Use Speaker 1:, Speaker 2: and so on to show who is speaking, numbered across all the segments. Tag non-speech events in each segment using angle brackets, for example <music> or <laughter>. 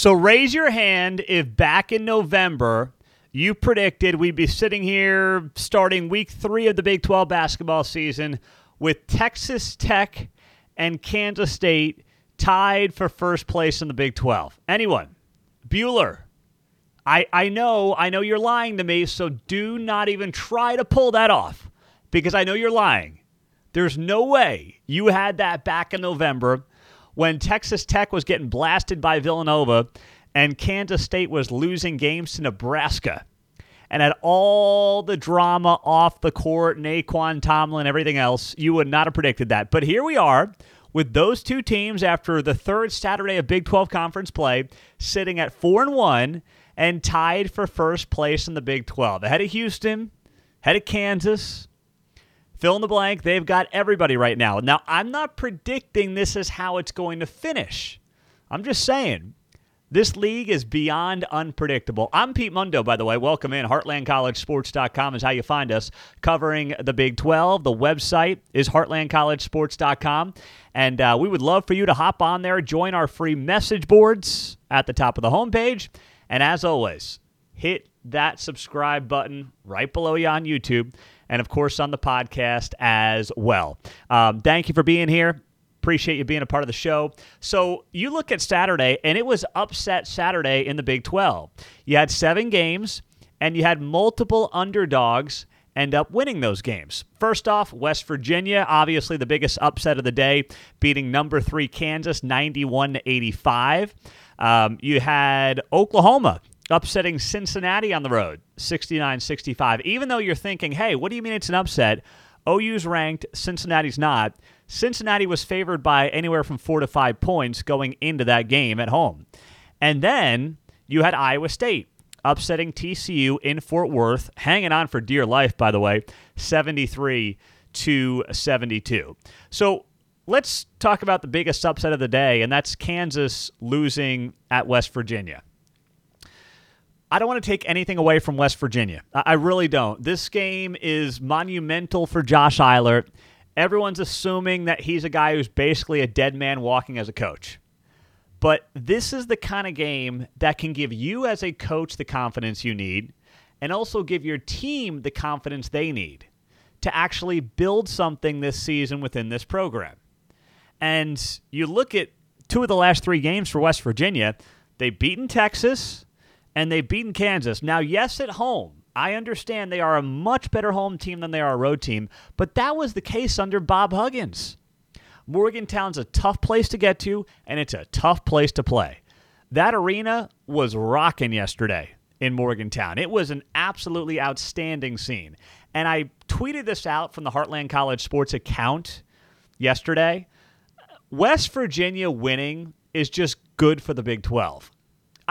Speaker 1: So raise your hand if back in November you predicted we'd be sitting here starting week three of the Big 12 basketball season with Texas Tech and Kansas State tied for first place in the Big 12. Anyone? Bueller. I, I know, I know you're lying to me, so do not even try to pull that off because I know you're lying. There's no way you had that back in November when Texas Tech was getting blasted by Villanova and Kansas State was losing games to Nebraska and had all the drama off the court, Nae'Qwan Tomlin, everything else, you would not have predicted that. But here we are with those two teams after the third Saturday of Big 12 conference play, sitting at 4 and 1 and tied for first place in the Big 12. Ahead of Houston, ahead of Kansas, Fill in the blank. They've got everybody right now. Now, I'm not predicting this is how it's going to finish. I'm just saying this league is beyond unpredictable. I'm Pete Mundo, by the way. Welcome in. HeartlandCollegeSports.com is how you find us covering the Big 12. The website is HeartlandCollegeSports.com. And uh, we would love for you to hop on there, join our free message boards at the top of the homepage. And as always, hit that subscribe button right below you on YouTube and of course on the podcast as well. Um, thank you for being here. Appreciate you being a part of the show. So you look at Saturday, and it was upset Saturday in the Big 12. You had seven games, and you had multiple underdogs end up winning those games. First off, West Virginia, obviously the biggest upset of the day, beating number three Kansas 91 to 85. Um, you had Oklahoma upsetting Cincinnati on the road, 69 65. Even though you're thinking, hey, what do you mean it's an upset? OU's ranked, Cincinnati's not. Cincinnati was favored by anywhere from four to five points going into that game at home. And then you had Iowa State upsetting TCU in Fort Worth, hanging on for dear life, by the way, 73 to 72. So let's talk about the biggest upset of the day, and that's Kansas losing at West Virginia. I don't want to take anything away from West Virginia. I really don't. This game is monumental for Josh Eilert. Everyone's assuming that he's a guy who's basically a dead man walking as a coach. But this is the kind of game that can give you, as a coach, the confidence you need and also give your team the confidence they need to actually build something this season within this program. And you look at two of the last three games for West Virginia, they've beaten Texas and they've beaten Kansas. Now, yes, at home. I understand they are a much better home team than they are a road team, but that was the case under Bob Huggins. Morgantown's a tough place to get to, and it's a tough place to play. That arena was rocking yesterday in Morgantown. It was an absolutely outstanding scene. And I tweeted this out from the Heartland College Sports account yesterday. West Virginia winning is just good for the Big 12.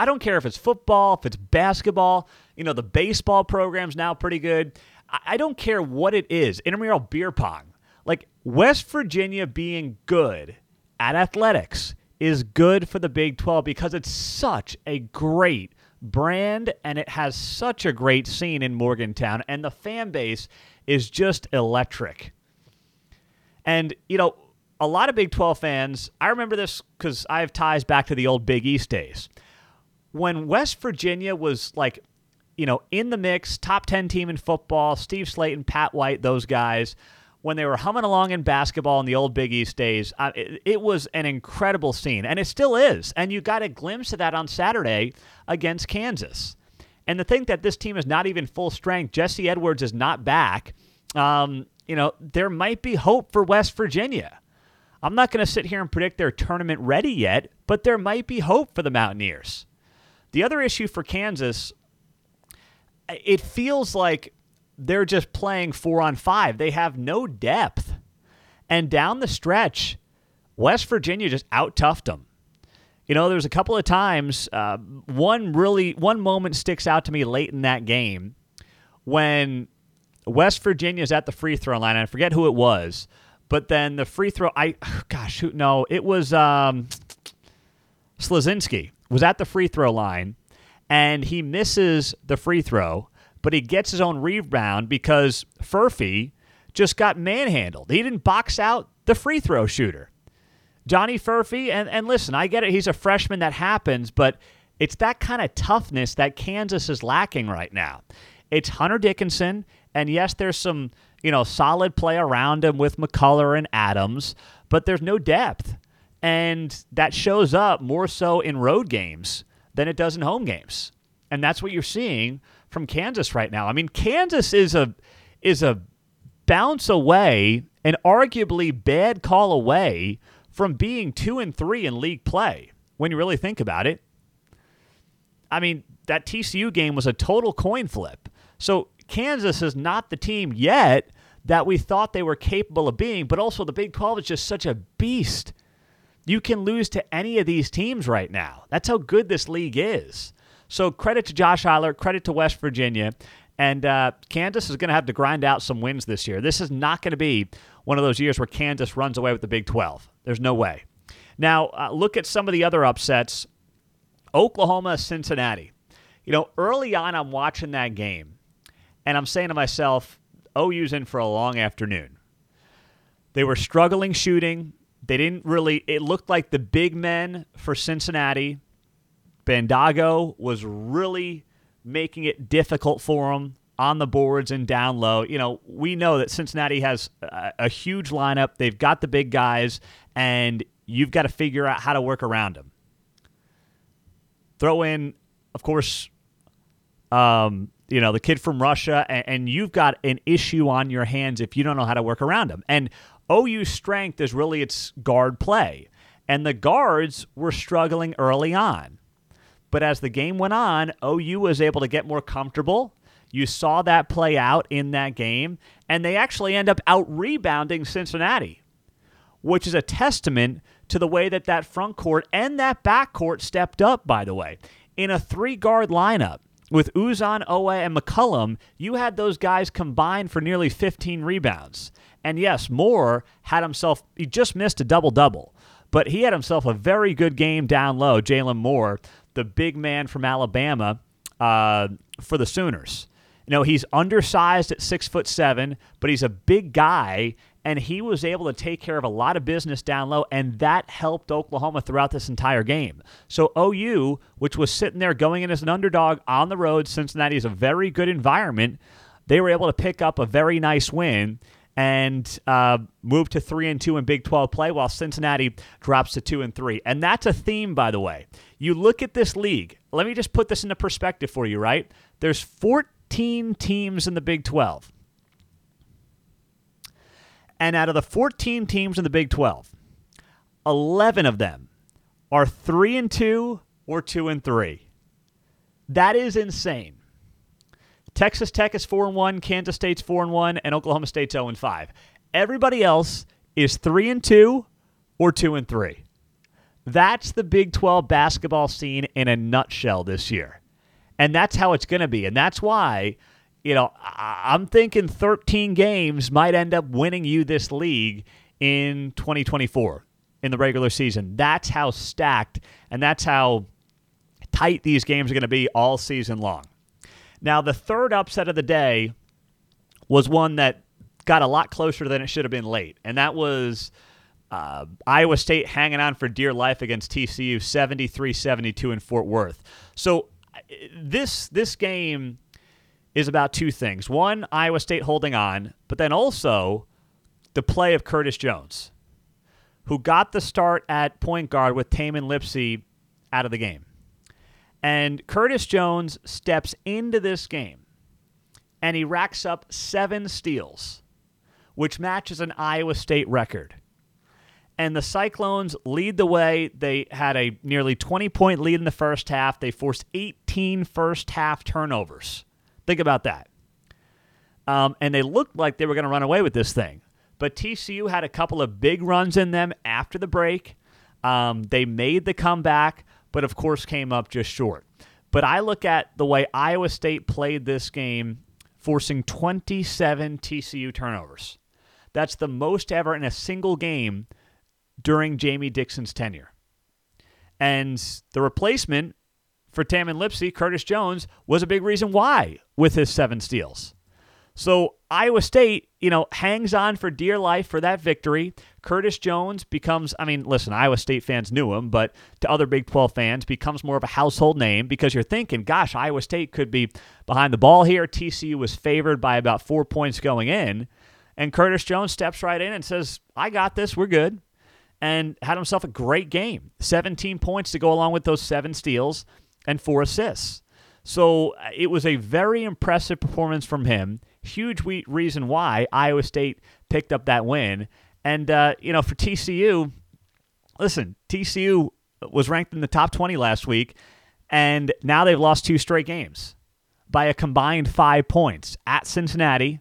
Speaker 1: I don't care if it's football, if it's basketball. You know, the baseball program's now pretty good. I don't care what it is. Intramural beer pong. Like West Virginia being good at athletics is good for the Big 12 because it's such a great brand and it has such a great scene in Morgantown and the fan base is just electric. And, you know, a lot of Big 12 fans, I remember this because I have ties back to the old Big East days when West Virginia was like, you know, in the mix, top 10 team in football, Steve Slaton, Pat White, those guys, when they were humming along in basketball in the old Big East days, it, it, was an incredible scene, and it still is. And you got a glimpse of that on Saturday against Kansas. And to think that this team is not even full strength, Jesse Edwards is not back, um, you know, there might be hope for West Virginia. I'm not going to sit here and predict they're tournament ready yet, but there might be hope for the Mountaineers. The other issue for Kansas, it feels like they're just playing four on five. They have no depth. And down the stretch, West Virginia just out toughed them. You know, there's a couple of times, uh, one really, one moment sticks out to me late in that game when West Virginia's at the free throw line. I forget who it was, but then the free throw, I, <sighs> gosh, who, no, it was um, Slazinski was at the free throw line and he misses the free throw, but he gets his own rebound because Furphy just got manhandled. He didn't box out the free throw shooter. Johnny Furphy, and, and listen, I get it. He's a freshman. That happens. But It's that kind of toughness that Kansas is lacking right now. It's Hunter Dickinson, and yes, there's some you know solid play around him with McCullar and Adams, but there's no depth, and that shows up more so in road games than it does in home games, and that's what you're seeing from Kansas right now. I mean, Kansas is a is a bounce away, an arguably bad call away from being two and three in league play. When you really think about it, I mean that TCU game was a total coin flip. So Kansas is not the team yet that we thought they were capable of being, but also the Big 12 is just such a beast. You can lose to any of these teams right now. That's how good this league is. So credit to Josh Eilert, credit to West Virginia. And uh, Kansas is going to have to grind out some wins this year. This is not going to be one of those years where Kansas runs away with the Big 12. There's no way. Now, uh, look at some of the other upsets Oklahoma, Cincinnati. You know, early on, I'm watching that game, and I'm saying to myself, OU's in for a long afternoon. They were struggling shooting. They didn't really, it looked like the big men for Cincinnati. Bandaogo was really making it difficult for them on the boards and down low. You know, we know that Cincinnati has a, a huge lineup. They've got the big guys, and you've got to figure out how to work around them. Throw in, of course, um, you know, the kid from Russia, and, and you've got an issue on your hands if you don't know how to work around him. And OU's strength is really its guard play. And the guards were struggling early on. But as the game went on, OU was able to get more comfortable. You saw that play out in that game, and they actually end up out rebounding Cincinnati, which is a testament to the way that that front court and that back court stepped up, by the way. In a three guard lineup with Uzan, Oweh, and McCollum, you had those guys combined for nearly 15 rebounds. And yes, Moore had himself, he just missed a double double, but he had himself a very good game down low, Jalon Moore the big man from Alabama uh, for the Sooners. You know, he's undersized at six foot seven, but he's a big guy, and he was able to take care of a lot of business down low, and that helped Oklahoma throughout this entire game. So OU, which was sitting there going in as an underdog on the road, Cincinnati is a very good environment. They were able to pick up a very nice win and uh, move to three and two in Big 12 play, while Cincinnati drops to two and three. And that's a theme, by the way. You look at this league. Let me just put this into perspective for you. Right? There's 14 teams in the Big 12, and out of the 14 teams in the Big 12, 11 of them are three and two or two and three. That is insane. Texas Tech is 4 and 1, Kansas State's 4 and 1, and Oklahoma State's 0 and 5. Everybody else is 3 and 2 or 2 and 3. That's the Big 12 basketball scene in a nutshell this year. And that's how it's going to be. And that's why, you know, I'm thinking 13 games might end up winning you this league in 2024 in the regular season. That's how stacked and that's how tight these games are going to be all season long. Now, the third upset of the day was one that got a lot closer than it should have been late, and that was uh, Iowa State hanging on for dear life against TCU 73-72 in Fort Worth. So this this game is about two things. One, Iowa State holding on, but then also the play of Curtis Jones, who got the start at point guard with Tamin Lipsey out of the game. And Curtis Jones steps into this game and he racks up seven steals, which matches an Iowa State record. And the Cyclones lead the way. They had a nearly 20 point lead in the first half. They forced 18 first half turnovers. Think about that. Um, and they looked like they were going to run away with this thing. But TCU had a couple of big runs in them after the break. Um, they made the comeback but of course came up just short. But I look at the way Iowa State played this game, forcing 27 TCU turnovers. That's the most ever in a single game during Jamie Dixon's tenure. And the replacement for Tamin Lipsey, Curtis Jones, was a big reason why with his seven steals. So Iowa State, you know, hangs on for dear life for that victory. Curtis Jones becomes, I mean, listen, Iowa State fans knew him, but to other Big 12 fans, becomes more of a household name because you're thinking, gosh, Iowa State could be behind the ball here. TCU was favored by about four points going in. And Curtis Jones steps right in and says, I got this. We're good. And had himself a great game 17 points to go along with those seven steals and four assists. So uh, it was a very impressive performance from him. Huge reason why Iowa State picked up that win. And, uh, you know, for TCU, listen, TCU was ranked in the top 20 last week, and now they've lost two straight games by a combined five points at Cincinnati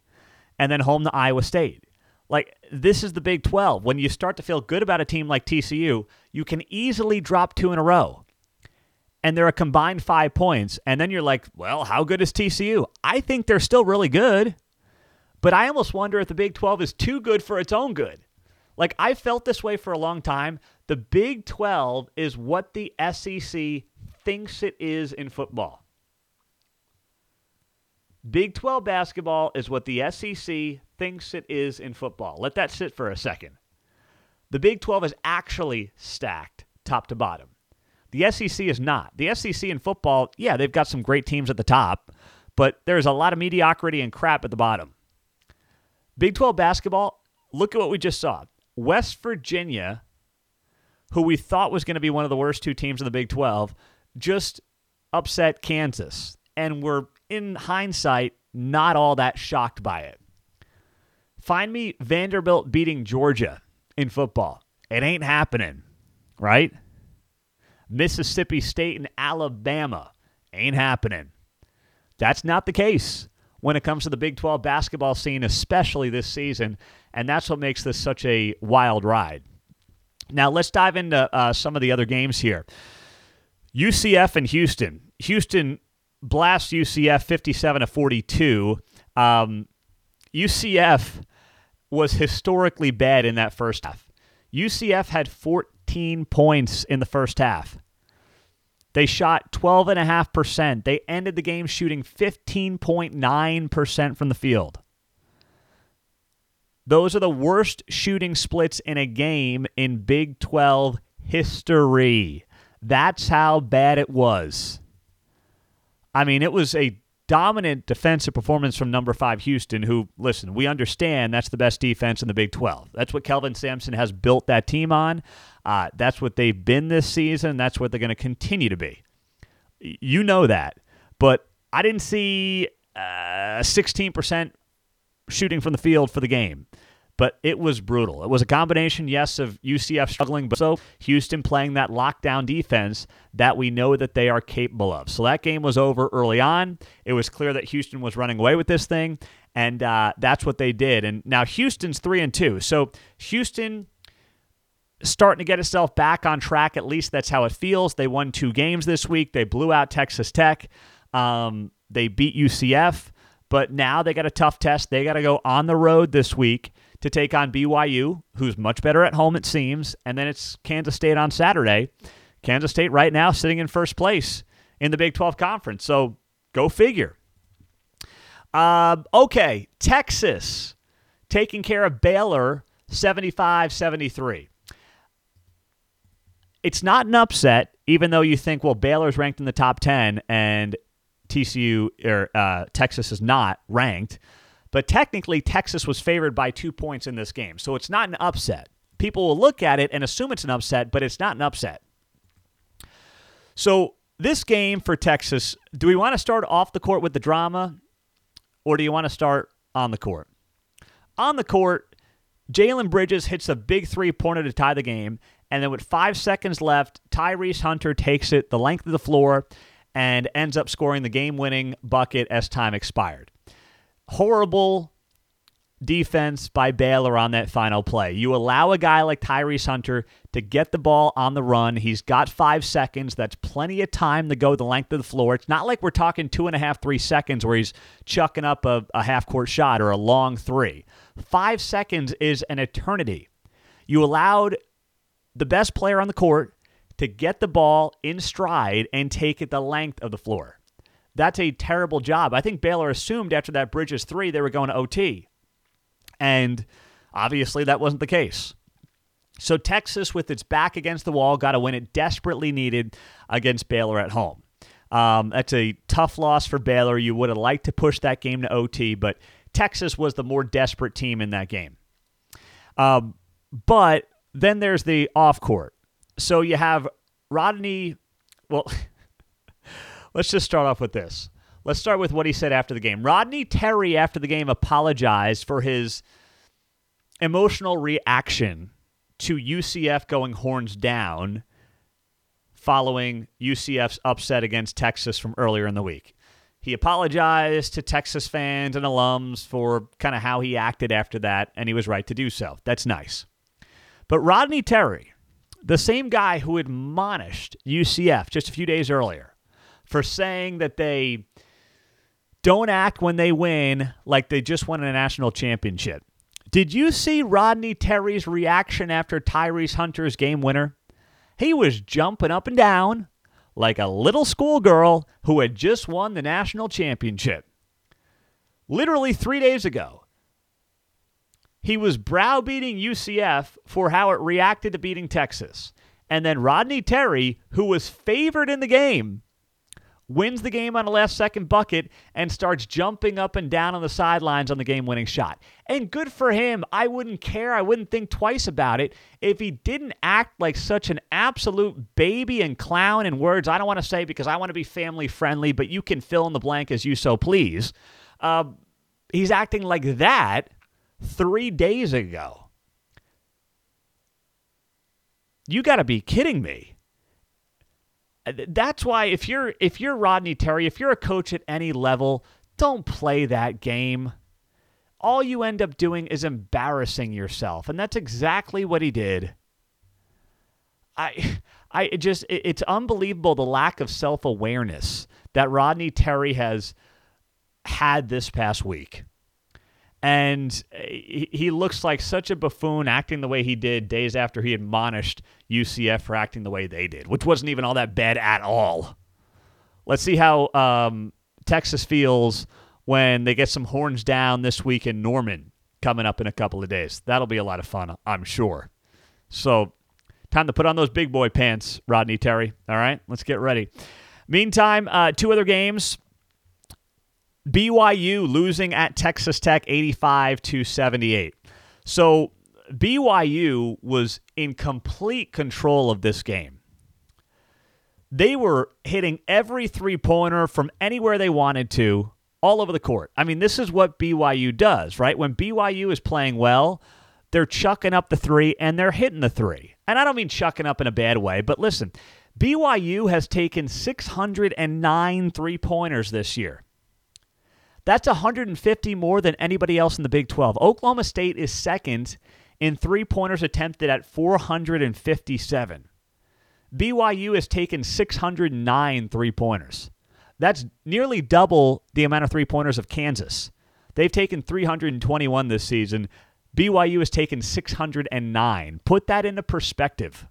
Speaker 1: and then home to Iowa State. Like, this is the Big 12. When you start to feel good about a team like TCU, you can easily drop two in a row. And they're a combined five points. And then you're like, well, how good is TCU? I think they're still really good. But I almost wonder if the Big 12 is too good for its own good. Like, I felt this way for a long time. The Big 12 is what the SEC thinks it is in football. Big 12 basketball is what the SEC thinks it is in football. Let that sit for a second. The Big 12 is actually stacked top to bottom. The SEC is not. The SEC in football, yeah, they've got some great teams at the top, but there's a lot of mediocrity and crap at the bottom. Big 12 basketball, look at what we just saw. West Virginia, who we thought was going to be one of the worst two teams in the Big 12, just upset Kansas. And we're, in hindsight, not all that shocked by it. Find me Vanderbilt beating Georgia in football. It ain't happening, right? Mississippi State and Alabama ain't happening. That's not the case when it comes to the Big 12 basketball scene, especially this season. And that's what makes this such a wild ride. Now, let's dive into uh, some of the other games here. UCF and Houston. Houston blasts UCF 57 to 42. Um, UCF was historically bad in that first half. UCF had 14 points in the first half. They shot 12.5%. They ended the game shooting 15.9% from the field. Those are the worst shooting splits in a game in Big 12 history. That's how bad it was. I mean, it was a dominant defensive performance from number five Houston, who, listen, we understand that's the best defense in the Big 12. That's what Kelvin Sampson has built that team on. Uh, that's what they've been this season. That's what they're going to continue to be. You know that. But I didn't see uh, 16% shooting from the field for the game but it was brutal. It was a combination, yes, of UCF struggling, but also Houston playing that lockdown defense that we know that they are capable of. So that game was over early on. It was clear that Houston was running away with this thing, and uh, that's what they did. And now Houston's three and two. So Houston starting to get itself back on track. At least that's how it feels. They won two games this week. They blew out Texas Tech. Um, they beat UCF, but now they got a tough test. They got to go on the road this week to take on BYU, who's much better at home, it seems. And then it's Kansas State on Saturday. Kansas State right now sitting in first place in the Big 12 Conference. So go figure. Uh, okay, Texas taking care of Baylor 75 73. It's not an upset, even though you think, well, Baylor's ranked in the top 10 and TCU or uh, Texas is not ranked. But technically, Texas was favored by two points in this game. So it's not an upset. People will look at it and assume it's an upset, but it's not an upset. So this game for Texas, do we want to start off the court with the drama or do you want to start on the court? On the court, Jalen Bridges hits a big three pointer to tie the game. And then with five seconds left, Tyrese Hunter takes it the length of the floor and ends up scoring the game winning bucket as time expired horrible defense by Baylor on that final play. You allow a guy like Tyrese Hunter to get the ball on the run. He's got five seconds. That's plenty of time to go the length of the floor. It's not like we're talking two and a half, three seconds where he's chucking up a, a half court shot or a long three. Five seconds is an eternity. You allowed the best player on the court to get the ball in stride and take it the length of the floor. That's a terrible job. I think Baylor assumed after that Bridges three they were going to OT. And obviously that wasn't the case. So Texas, with its back against the wall, got a win it desperately needed against Baylor at home. Um, that's a tough loss for Baylor. You would have liked to push that game to OT, but Texas was the more desperate team in that game. Um, but then there's the off court. So you have Rodney. Well, <laughs> let's just start off with this. Let's start with what he said after the game. Rodney Terry, after the game, apologized for his emotional reaction to UCF going horns down following UCF's upset against Texas from earlier in the week. He apologized to Texas fans and alums for kind of how he acted after that, and he was right to do so. That's nice. But Rodney Terry, the same guy who admonished UCF just a few days earlier for saying that they don't act when they win like they just won a national championship. Did you see Rodney Terry's reaction after Tyrese Hunter's game winner? He was jumping up and down like a little schoolgirl who had just won the national championship. Literally three days ago, he was browbeating UCF for how it reacted to beating Texas. And then Rodney Terry, who was favored in the game, wins the game on a last second bucket, and starts jumping up and down on the sidelines on the game winning shot. And good for him. I wouldn't care. I wouldn't think twice about it if he didn't act like such an absolute baby and clown in words I don't want to say because I want to be family friendly, but you can fill in the blank as you so please. Uh, he's acting like that three days ago. You got to be kidding me. Uh, that's why if you're if you're Rodney Terry, if you're a coach at any level, don't play that game. All you end up doing is embarrassing yourself, and that's exactly what he did. I <laughs> I just it's unbelievable the lack of self-awareness that Rodney Terry has had this past week and he looks like such a buffoon acting the way he did days after he admonished UCF for acting the way they did, which wasn't even all that bad at all. Let's see how um, Texas feels when they get some horns down this week in Norman coming up in a couple of days. That'll be a lot of fun, I'm sure. So, time to put on those big boy pants, Rodney Terry. All right, let's get ready. Meantime, uh, two other games BYU losing at Texas Tech 85 to 78. So BYU was in complete control of this game. They were hitting every three pointer from anywhere they wanted to, all over the court. I mean, this is what BYU does, right? When BYU is playing well, they're chucking up the three and they're hitting the three. And I don't mean chucking up in a bad way, but listen, BYU has taken 609 three pointers this year. That's 150 more than anybody else in the Big 12. Oklahoma State is second in three pointers attempted at 457. BYU has taken 609 three pointers. That's nearly double the amount of three pointers of Kansas. They've taken 321 this season. BYU has taken 609. Put that into perspective.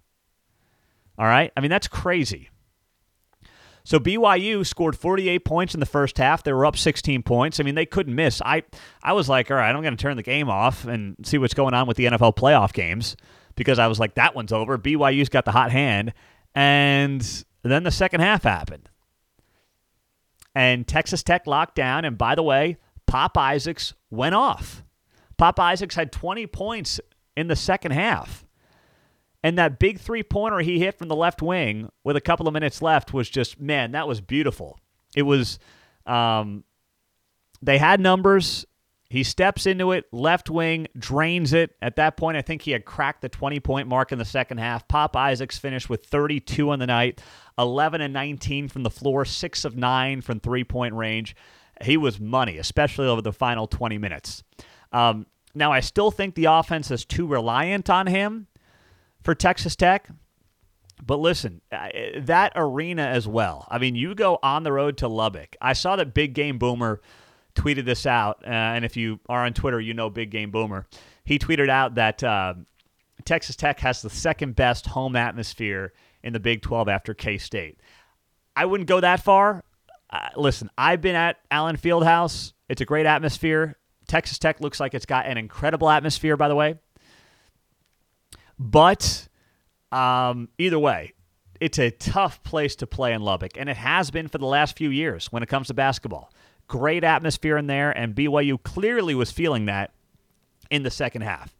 Speaker 1: All right? I mean, that's crazy. So BYU scored 48 points in the first half. They were up 16 points. I mean, they couldn't miss. I I was like, all right, I'm going to turn the game off and see what's going on with the NFL playoff games because I was like, that one's over. BYU's got the hot hand. And then the second half happened. And Texas Tech locked down. And by the way, Pop Isaacs went off. Pop Isaacs had 20 points in the second half. And that big three pointer he hit from the left wing with a couple of minutes left was just, man, that was beautiful. It was, um, they had numbers. He steps into it, left wing, drains it. At that point, I think he had cracked the 20 point mark in the second half. Pop Isaacs finished with 32 on the night, 11 and 19 from the floor, 6 of 9 from three point range. He was money, especially over the final 20 minutes. Um, now, I still think the offense is too reliant on him for Texas Tech. But listen, that arena as well. I mean, you go on the road to Lubbock. I saw that Big Game Boomer tweeted this out, uh, and if you are on Twitter, you know Big Game Boomer. He tweeted out that uh, Texas Tech has the second best home atmosphere in the Big 12 after K State. I wouldn't go that far. Uh, listen, I've been at Allen Fieldhouse. It's a great atmosphere. Texas Tech looks like it's got an incredible atmosphere, by the way. But um, either way, it's a tough place to play in Lubbock, and it has been for the last few years when it comes to basketball. Great atmosphere in there, and BYU clearly was feeling that in the second half.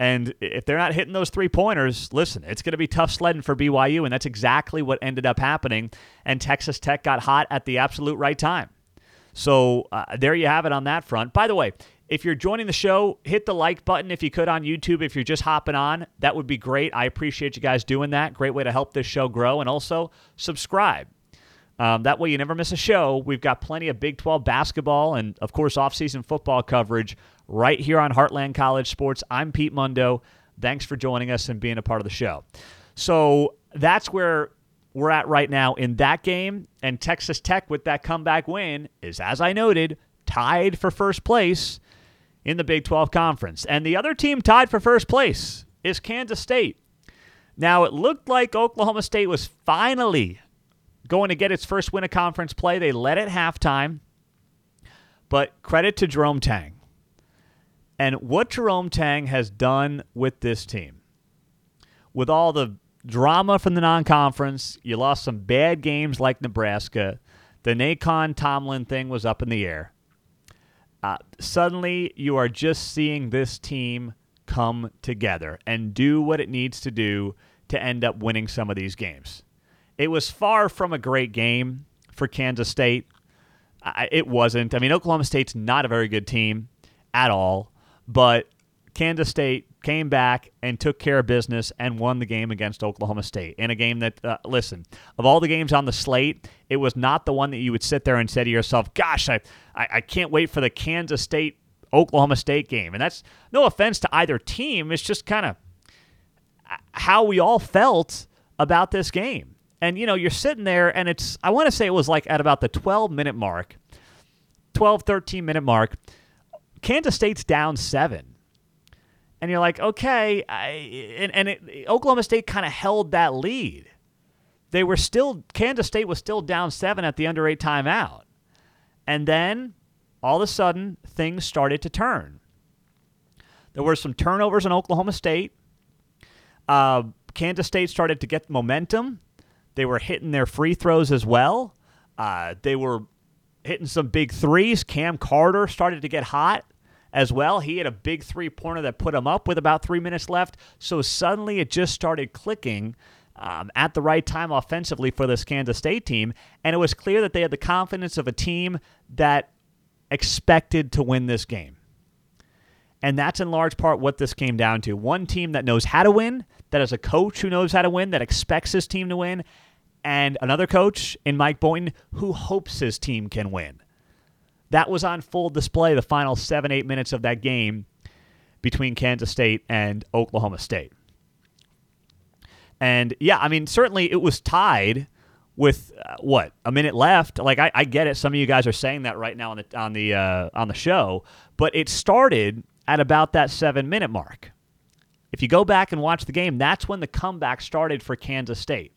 Speaker 1: And if they're not hitting those three pointers, listen, it's going to be tough sledding for BYU, and that's exactly what ended up happening. And Texas Tech got hot at the absolute right time. So uh, there you have it on that front. By the way, if you're joining the show, hit the like button if you could on YouTube. If you're just hopping on, that would be great. I appreciate you guys doing that. Great way to help this show grow. And also subscribe. Um, that way you never miss a show. We've got plenty of Big 12 basketball and, of course, offseason football coverage right here on Heartland College Sports. I'm Pete Mundo. Thanks for joining us and being a part of the show. So that's where we're at right now in that game. And Texas Tech, with that comeback win, is, as I noted, tied for first place in the Big 12 Conference. And the other team tied for first place is Kansas State. Now, it looked like Oklahoma State was finally going to get its first win of conference play. They led at halftime. But credit to Jerome Tang and what Jerome Tang has done with this team. With all the drama from the non conference, you lost some bad games like Nebraska. The Nae'Qwan Tomlin thing was up in the air. Uh, suddenly, you are just seeing this team come together and do what it needs to do to end up winning some of these games. It was far from a great game for Kansas State. I, it wasn't. I mean, Oklahoma State's not a very good team at all. But Kansas State came back and took care of business and won the game against Oklahoma State in a game that, uh, listen, of all the games on the slate, it was not the one that you would sit there and say to yourself, gosh, I, I, I can't wait for the Kansas State Oklahoma State game. And that's no offense to either team. It's just kind of how we all felt about this game. And, you know, you're sitting there and it's, I want to say it was like at about the 12 minute mark, 12, 13 minute mark Kansas State's down seven. And you're like, okay, I, and, and it, Oklahoma State kind of held that lead. They were still, Kansas State was still down seven at the under eight timeout. And then all of a sudden, things started to turn. There were some turnovers in Oklahoma State. Uh, Kansas State started to get momentum. They were hitting their free throws as well. Uh, they were hitting some big threes. Cam Carter started to get hot as well. He had a big three pointer that put him up with about three minutes left. So suddenly it just started clicking. Um, at the right time offensively for this Kansas State team. And it was clear that they had the confidence of a team that expected to win this game. And that's in large part what this came down to. One team that knows how to win, that has a coach who knows how to win, that expects his team to win, and another coach in Mike Boynton who hopes his team can win. That was on full display the final seven, eight minutes of that game between Kansas State and Oklahoma State. And yeah, I mean, certainly it was tied with uh, what a minute left. Like I, I, get it. Some of you guys are saying that right now on the on the uh, on the show, but it started at about that seven minute mark. If you go back and watch the game, that's when the comeback started for Kansas State.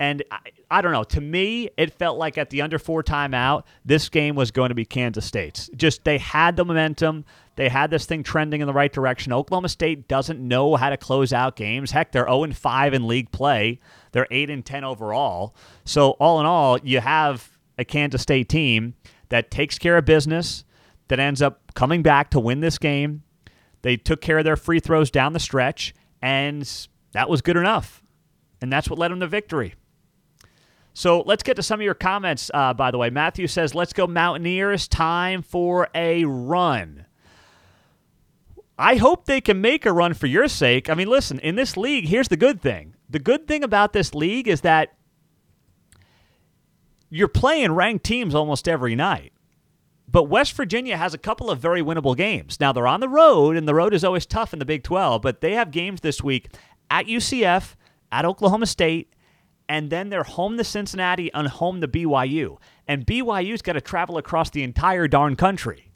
Speaker 1: And I, I, don't know. To me, it felt like at the under four timeout, this game was going to be Kansas State's. Just they had the momentum. They had this thing trending in the right direction. Oklahoma State doesn't know how to close out games. Heck, they're 0 5 in league play. They're 8 and 10 overall. So, all in all, you have a Kansas State team that takes care of business, that ends up coming back to win this game. They took care of their free throws down the stretch, and that was good enough. And that's what led them to victory. So let's get to some of your comments, uh, by the way. Matthew says, Let's go, Mountaineers. Time for a run. I hope they can make a run for your sake. I mean, listen, in this league, here's the good thing. The good thing about this league is that you're playing ranked teams almost every night. But West Virginia has a couple of very winnable games. Now, they're on the road, and the road is always tough in the Big 12, but they have games this week at UCF, at Oklahoma State, and then they're home to Cincinnati and home to BYU. And BYU's got to travel across the entire darn country.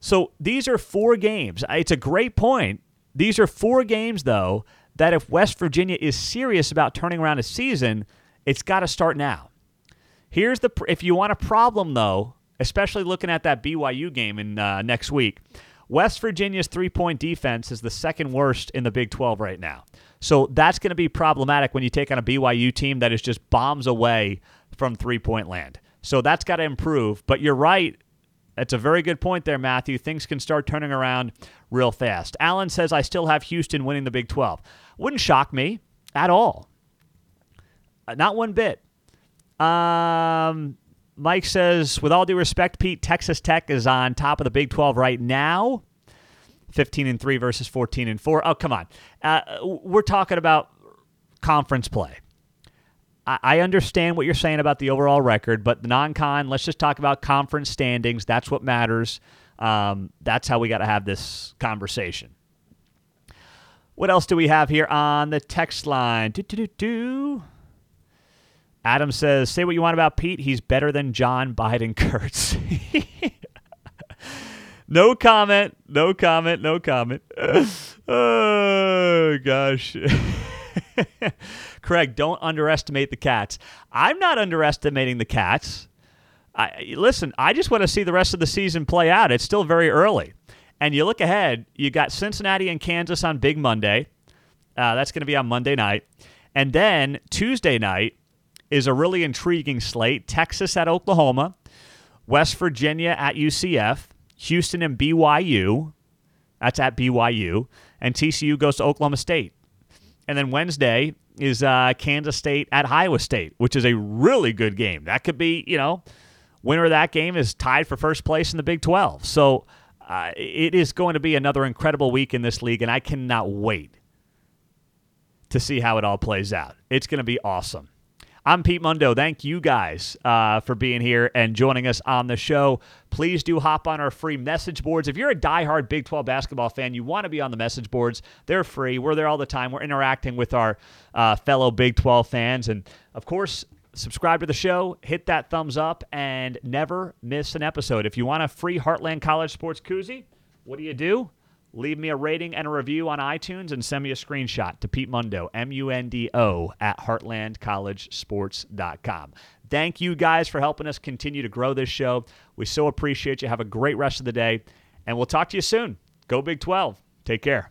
Speaker 1: So these are four games. It's a great point. These are four games, though, that if West Virginia is serious about turning around a season, it's got to start now. Here's the if you want a problem though, especially looking at that BYU game in uh, next week. West Virginia's three point defense is the second worst in the Big 12 right now. So that's going to be problematic when you take on a BYU team that is just bombs away from three point land. So that's got to improve. But you're right. That's a very good point there, Matthew. Things can start turning around real fast. Allen says, I still have Houston winning the Big 12. Wouldn't shock me at all. Not one bit. Um, Mike says, with all due respect, Pete, Texas Tech is on top of the Big 12 right now. 15 and 3 versus 14 and 4. Oh, come on. Uh, we're talking about conference play. I, I understand what you're saying about the overall record, but the non con, let's just talk about conference standings. That's what matters. Um, that's how we got to have this conversation. What else do we have here on the text line? Do, do, do, do. Adam says, say what you want about Pete. He's better than John Biden <laughs> Kurtz. no comment. No comment. No comment. <laughs> oh, gosh. <laughs> Craig, don't underestimate the cats. I'm not underestimating the cats. I, listen, I just want to see the rest of the season play out. It's still very early. And you look ahead, you got Cincinnati and Kansas on Big Monday. Uh, that's going to be on Monday night. And then Tuesday night, is a really intriguing slate Texas at Oklahoma, West Virginia at UCF, Houston and BYU. That's at BYU. And TCU goes to Oklahoma State. And then Wednesday is uh, Kansas State at Iowa State, which is a really good game. That could be, you know, winner of that game is tied for first place in the Big 12. So uh, it is going to be another incredible week in this league, and I cannot wait to see how it all plays out. It's going to be awesome. I'm Pete Mundo. Thank you guys uh, for being here and joining us on the show. Please do hop on our free message boards. If you're a diehard Big 12 basketball fan, you want to be on the message boards. They're free. We're there all the time. We're interacting with our uh, fellow Big 12 fans. And of course, subscribe to the show, hit that thumbs up, and never miss an episode. If you want a free Heartland College Sports Koozie, what do you do? Leave me a rating and a review on iTunes and send me a screenshot to Pete Mundo, M U N D O, at heartlandcollegesports.com. Thank you guys for helping us continue to grow this show. We so appreciate you. Have a great rest of the day, and we'll talk to you soon. Go Big 12. Take care.